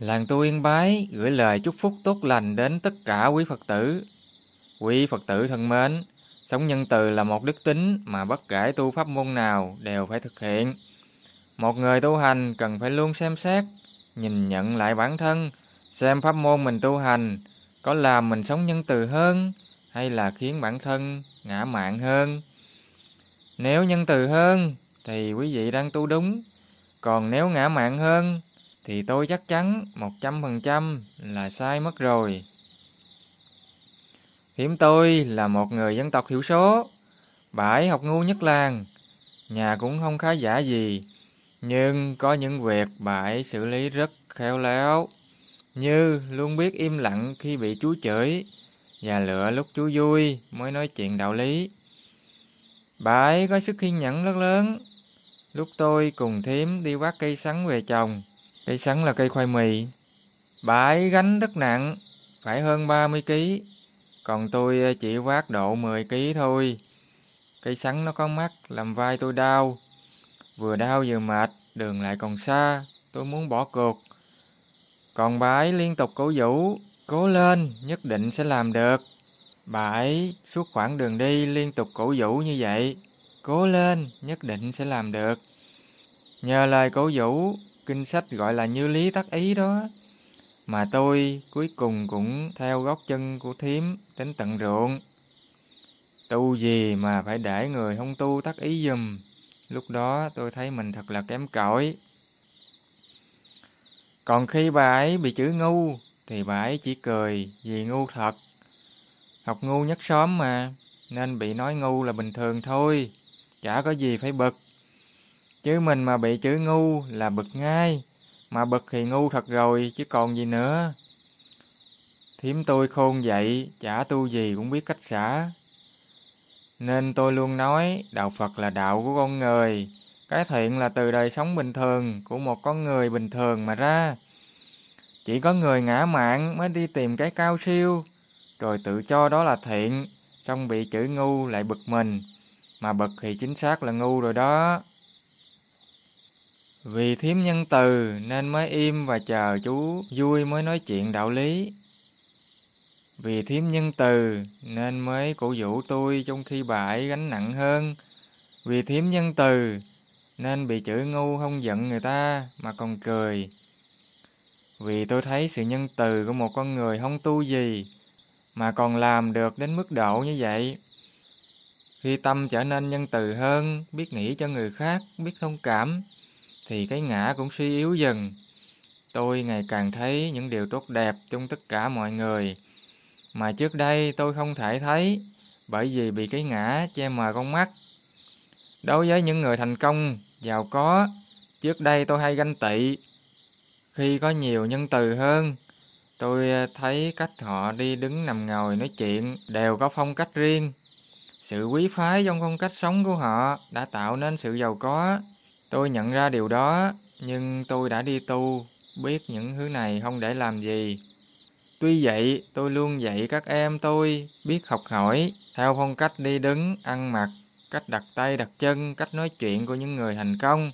Làng tu Yên Bái gửi lời chúc phúc tốt lành đến tất cả quý Phật tử. Quý Phật tử thân mến, sống nhân từ là một đức tính mà bất kể tu pháp môn nào đều phải thực hiện. Một người tu hành cần phải luôn xem xét, nhìn nhận lại bản thân, xem pháp môn mình tu hành có làm mình sống nhân từ hơn hay là khiến bản thân ngã mạn hơn. Nếu nhân từ hơn thì quý vị đang tu đúng, còn nếu ngã mạn hơn thì tôi chắc chắn 100% là sai mất rồi. Hiểm tôi là một người dân tộc thiểu số, bãi học ngu nhất làng, nhà cũng không khá giả gì, nhưng có những việc bãi xử lý rất khéo léo, như luôn biết im lặng khi bị chú chửi, và lựa lúc chú vui mới nói chuyện đạo lý. Bãi có sức kiên nhẫn rất lớn, lúc tôi cùng thím đi quát cây sắn về trồng, Cây sắn là cây khoai mì. Bãi gánh rất nặng, phải hơn 30 kg. Còn tôi ờ, chỉ vác độ 10 kg thôi. Cây sắn nó có mắt, làm vai tôi đau. Vừa đau vừa mệt, đường lại còn xa, tôi muốn bỏ cuộc. Còn bãi liên tục cổ vũ, cố lên, nhất định sẽ làm được. Bãi suốt khoảng đường đi liên tục cổ vũ như vậy, cố lên, nhất định sẽ làm được. Nhờ lời cổ vũ kinh sách gọi là như lý tắc ý đó. Mà tôi cuối cùng cũng theo gót chân của thím đến tận ruộng. Tu gì mà phải để người không tu tắc ý dùm. Lúc đó tôi thấy mình thật là kém cỏi. Còn khi bà ấy bị chữ ngu thì bà ấy chỉ cười vì ngu thật. Học ngu nhất xóm mà, nên bị nói ngu là bình thường thôi, chả có gì phải bực. Chứ mình mà bị chữ ngu là bực ngay, mà bực thì ngu thật rồi chứ còn gì nữa. Thiếm tôi khôn vậy, chả tu gì cũng biết cách xả. Nên tôi luôn nói đạo Phật là đạo của con người. Cái thiện là từ đời sống bình thường của một con người bình thường mà ra. Chỉ có người ngã mạng mới đi tìm cái cao siêu, rồi tự cho đó là thiện, xong bị chữ ngu lại bực mình. Mà bực thì chính xác là ngu rồi đó. Vì thiếm nhân từ nên mới im và chờ chú vui mới nói chuyện đạo lý. Vì thiếm nhân từ nên mới cổ vũ tôi trong khi bà ấy gánh nặng hơn. Vì thiếm nhân từ nên bị chửi ngu không giận người ta mà còn cười. Vì tôi thấy sự nhân từ của một con người không tu gì mà còn làm được đến mức độ như vậy. Khi tâm trở nên nhân từ hơn, biết nghĩ cho người khác, biết thông cảm, thì cái ngã cũng suy yếu dần. Tôi ngày càng thấy những điều tốt đẹp trong tất cả mọi người, mà trước đây tôi không thể thấy bởi vì bị cái ngã che mờ con mắt. Đối với những người thành công, giàu có, trước đây tôi hay ganh tị. Khi có nhiều nhân từ hơn, tôi thấy cách họ đi đứng nằm ngồi nói chuyện đều có phong cách riêng. Sự quý phái trong phong cách sống của họ đã tạo nên sự giàu có. Tôi nhận ra điều đó, nhưng tôi đã đi tu, biết những thứ này không để làm gì. Tuy vậy, tôi luôn dạy các em tôi biết học hỏi, theo phong cách đi đứng, ăn mặc, cách đặt tay đặt chân, cách nói chuyện của những người thành công,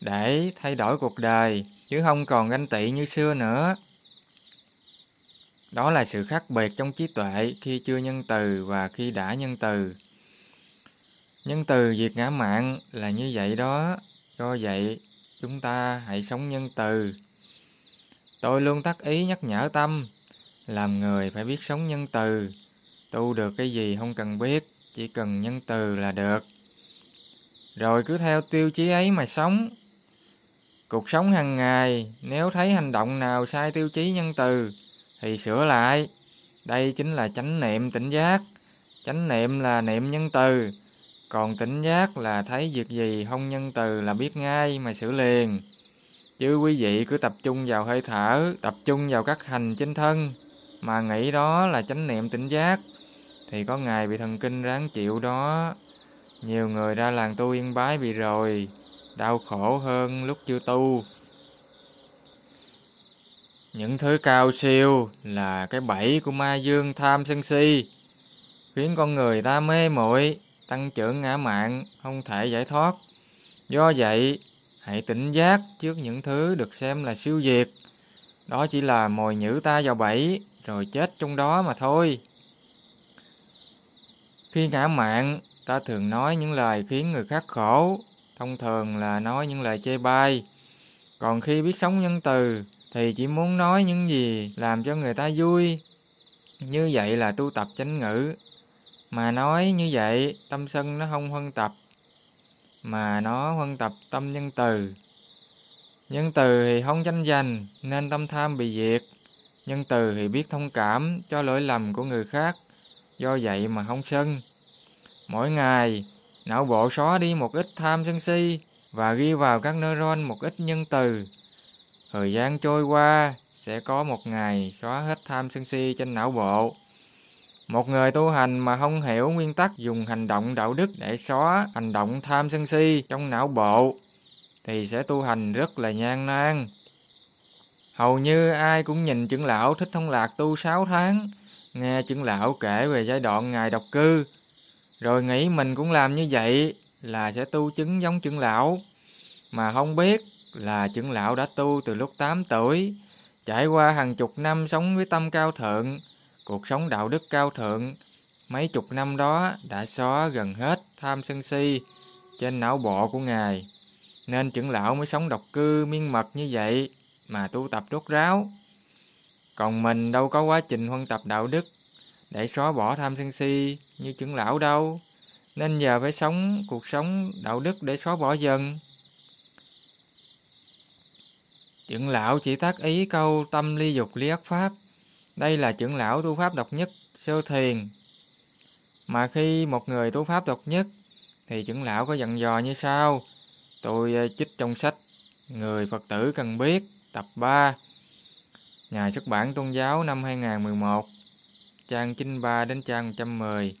để thay đổi cuộc đời, chứ không còn ganh tị như xưa nữa. Đó là sự khác biệt trong trí tuệ khi chưa nhân từ và khi đã nhân từ. Nhân từ diệt ngã mạng là như vậy đó, Do vậy, chúng ta hãy sống nhân từ. Tôi luôn tác ý nhắc nhở tâm, làm người phải biết sống nhân từ. Tu được cái gì không cần biết, chỉ cần nhân từ là được. Rồi cứ theo tiêu chí ấy mà sống. Cuộc sống hàng ngày, nếu thấy hành động nào sai tiêu chí nhân từ, thì sửa lại. Đây chính là chánh niệm tỉnh giác. Chánh niệm là niệm nhân từ, còn tỉnh giác là thấy việc gì không nhân từ là biết ngay mà xử liền. Chứ quý vị cứ tập trung vào hơi thở, tập trung vào các hành trên thân, mà nghĩ đó là chánh niệm tỉnh giác, thì có ngày bị thần kinh ráng chịu đó. Nhiều người ra làng tu yên bái bị rồi, đau khổ hơn lúc chưa tu. Những thứ cao siêu là cái bẫy của ma dương tham sân si, khiến con người ta mê muội tăng trưởng ngã mạng không thể giải thoát. Do vậy, hãy tỉnh giác trước những thứ được xem là siêu việt. đó chỉ là mồi nhử ta vào bẫy, rồi chết trong đó mà thôi. Khi ngã mạng, ta thường nói những lời khiến người khác khổ, thông thường là nói những lời chê bai. Còn khi biết sống nhân từ, thì chỉ muốn nói những gì làm cho người ta vui. Như vậy là tu tập chánh ngữ. Mà nói như vậy, tâm sân nó không huân tập, mà nó huân tập tâm nhân từ. Nhân từ thì không tranh giành, nên tâm tham bị diệt. Nhân từ thì biết thông cảm cho lỗi lầm của người khác, do vậy mà không sân. Mỗi ngày, não bộ xóa đi một ít tham sân si và ghi vào các neuron một ít nhân từ. Thời gian trôi qua, sẽ có một ngày xóa hết tham sân si trên não bộ. Một người tu hành mà không hiểu nguyên tắc dùng hành động đạo đức để xóa hành động tham sân si trong não bộ thì sẽ tu hành rất là nhan nan. Hầu như ai cũng nhìn trưởng lão Thích Thông Lạc tu 6 tháng, nghe trưởng lão kể về giai đoạn ngài độc cư, rồi nghĩ mình cũng làm như vậy là sẽ tu chứng giống trưởng lão, mà không biết là trưởng lão đã tu từ lúc 8 tuổi, trải qua hàng chục năm sống với tâm cao thượng, cuộc sống đạo đức cao thượng, mấy chục năm đó đã xóa gần hết tham sân si trên não bộ của ngài nên trưởng lão mới sống độc cư miên mật như vậy mà tu tập rốt ráo. Còn mình đâu có quá trình huân tập đạo đức để xóa bỏ tham sân si như trưởng lão đâu. Nên giờ phải sống cuộc sống đạo đức để xóa bỏ dần. Trưởng lão chỉ tác ý câu tâm ly dục ly ác pháp. Đây là trưởng lão tu pháp độc nhất, sơ thiền. Mà khi một người tu pháp độc nhất, thì trưởng lão có dặn dò như sau. Tôi ờ, trích trong sách Người Phật tử cần biết tập 3 Nhà xuất bản tôn giáo năm 2011 trang 93 đến trang 110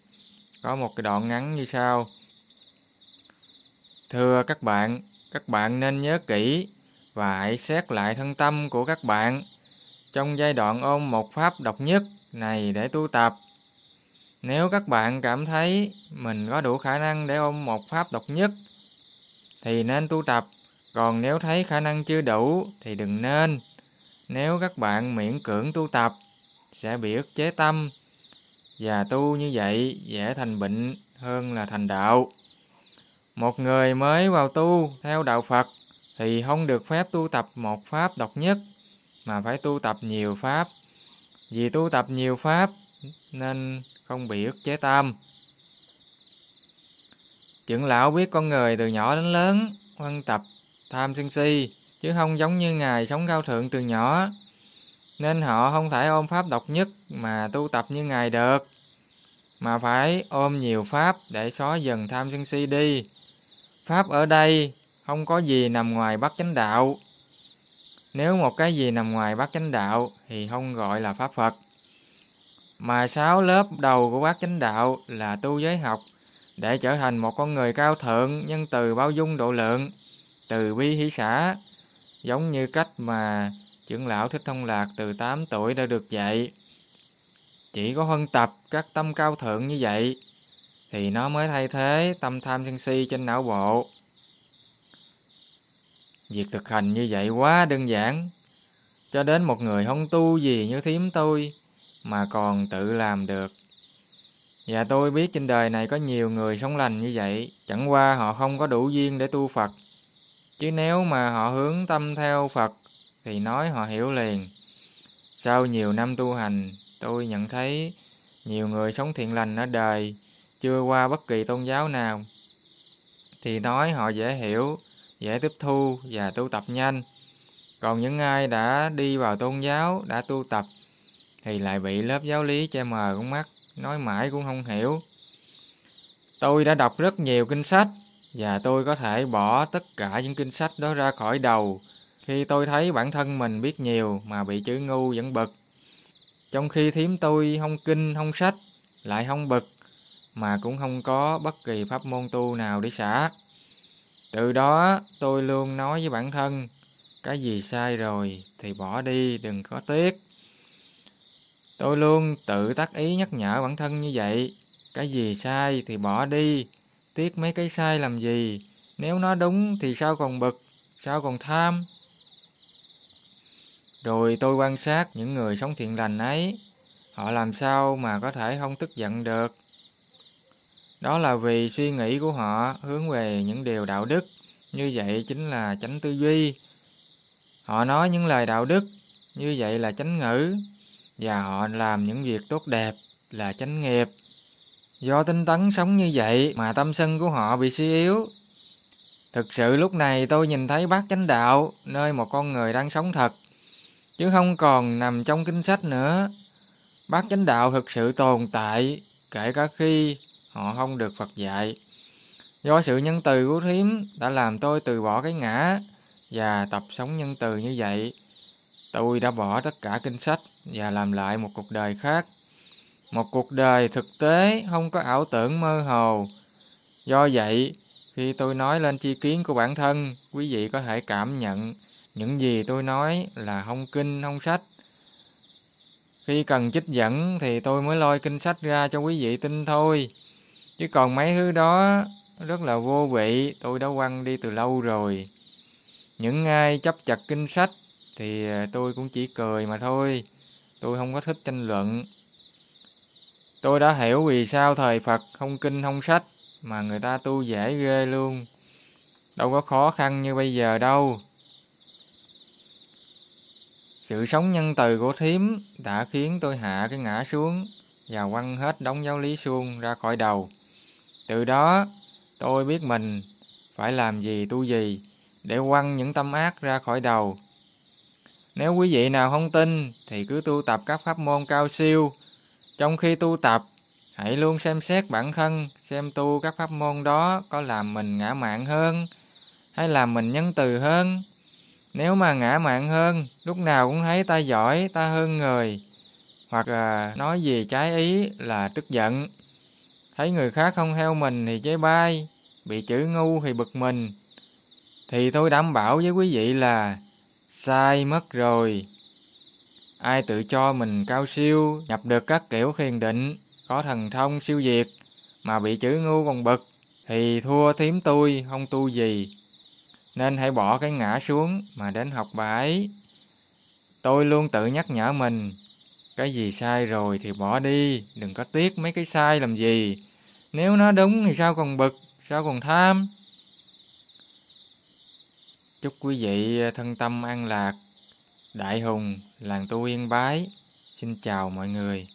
có một cái đoạn ngắn như sau Thưa các bạn, các bạn nên nhớ kỹ và hãy xét lại thân tâm của các bạn trong giai đoạn ôm một pháp độc nhất này để tu tập. Nếu các bạn cảm thấy mình có đủ khả năng để ôm một pháp độc nhất thì nên tu tập, còn nếu thấy khả năng chưa đủ thì đừng nên. Nếu các bạn miễn cưỡng tu tập, sẽ bị ức chế tâm, và tu như vậy dễ thành bệnh hơn là thành đạo. Một người mới vào tu theo đạo Phật thì không được phép tu tập một pháp độc nhất, mà phải tu tập nhiều pháp. Vì tu tập nhiều pháp nên không bị ức chế tâm. Trưởng lão biết con người từ nhỏ đến lớn, huân tập, tham sân si, chứ không giống như ngài sống cao thượng từ nhỏ. Nên họ không thể ôm pháp độc nhất mà tu tập như ngài được, mà phải ôm nhiều pháp để xóa dần tham sân si đi. Pháp ở đây không có gì nằm ngoài bắt chánh đạo. Nếu một cái gì nằm ngoài bát chánh đạo thì không gọi là pháp Phật. Mà sáu lớp đầu của bát chánh đạo là tu giới học, để trở thành một con người cao thượng, nhân từ bao dung độ lượng, từ bi hỷ xã, giống như cách mà trưởng lão Thích Thông Lạc từ 8 tuổi đã được dạy. Chỉ có huân tập các tâm cao thượng như vậy, thì nó mới thay thế tâm tham sân si trên não bộ. Việc thực hành như vậy quá đơn giản, cho đến một người không tu gì như thím tôi mà còn tự làm được. Và tôi biết trên đời này có nhiều người sống lành như vậy, chẳng qua họ không có đủ duyên để tu Phật. Chứ nếu mà họ hướng tâm theo Phật thì nói họ hiểu liền. Sau nhiều năm tu hành, tôi nhận thấy nhiều người sống thiện lành ở đời chưa qua bất kỳ tôn giáo nào thì nói họ dễ hiểu, dễ tiếp thu và tu tập nhanh. Còn những ai đã đi vào tôn giáo, đã tu tập thì lại bị lớp giáo lý che mờ con mắt nói mãi cũng không hiểu. Tôi đã đọc rất nhiều kinh sách và tôi có thể bỏ tất cả những kinh sách đó ra khỏi đầu khi tôi thấy bản thân mình biết nhiều mà bị chữ ngu vẫn bực. Trong khi thím tôi không kinh, không sách, lại không bực, mà cũng không có bất kỳ pháp môn tu nào để xả. Từ đó tôi luôn nói với bản thân, cái gì sai rồi thì bỏ đi, đừng có tiếc. Tôi luôn tự tác ý nhắc nhở bản thân như vậy. Cái gì sai thì bỏ đi, tiếc mấy cái sai làm gì. Nếu nó đúng thì sao còn bực, sao còn tham. Rồi tôi quan sát những người sống thiện lành ấy, họ làm sao mà có thể không tức giận được. Đó là vì suy nghĩ của họ hướng về những điều đạo đức, như vậy chính là chánh tư duy. Họ nói những lời đạo đức, như vậy là chánh ngữ, và họ làm những việc tốt đẹp là chánh nghiệp. Do tinh tấn sống như vậy mà tâm sân của họ bị suy yếu. Thực sự lúc này tôi nhìn thấy bát chánh đạo, nơi một con người đang sống thật, chứ không còn nằm trong kinh sách nữa. Bát chánh đạo thực sự tồn tại, kể cả khi họ không được Phật dạy. Do sự nhân từ của thiếm đã làm tôi từ bỏ cái ngã và tập sống nhân từ như vậy. Tôi đã bỏ tất cả kinh sách và làm lại một cuộc đời khác. Một cuộc đời thực tế không có ảo tưởng mơ hồ. Do vậy, khi tôi nói lên chi kiến của bản thân, quý vị có thể cảm nhận những gì tôi nói là không kinh, không sách. Khi cần trích dẫn thì tôi mới lôi kinh sách ra cho quý vị tin thôi. Chứ còn mấy thứ đó rất là vô vị, tôi đã quăng đi từ lâu rồi. Những ai chấp chặt kinh sách thì à, tôi cũng chỉ cười mà thôi. Tôi không có thích tranh luận. Tôi đã hiểu vì sao thời Phật không kinh không sách mà người ta tu dễ ghê luôn. Đâu có khó khăn như bây giờ đâu. Sự sống nhân từ của thiếm đã khiến tôi hạ cái ngã xuống và quăng hết đống giáo lý suông ra khỏi đầu. Từ đó, tôi biết mình phải làm gì tu gì để quăng những tâm ác ra khỏi đầu. Nếu quý vị nào không tin thì cứ tu tập các pháp môn cao siêu. Trong khi tu tập, hãy luôn xem xét bản thân, xem tu các pháp môn đó có làm mình ngã mạn hơn hay làm mình nhân từ hơn. Nếu mà ngã mạn hơn, lúc nào cũng thấy ta giỏi, ta hơn người, hoặc là nói gì trái ý là tức giận. Thấy người khác không theo mình thì chế bai, bị chữ ngu thì bực mình. Thì tôi đảm bảo với quý vị là sai mất rồi. Ai tự cho mình cao siêu, nhập được các kiểu thiền định, có thần thông siêu việt, mà bị chữ ngu còn bực, thì thua thím tôi, không tu gì. Nên hãy bỏ cái ngã xuống mà đến học bài. Tôi luôn tự nhắc nhở mình, cái gì sai rồi thì bỏ đi, đừng có tiếc mấy cái sai làm gì. Nếu nó đúng thì sao còn bực, sao còn tham. Chúc quý vị à, thân tâm an lạc, đại hùng, làng tu yên bái. Xin chào mọi người.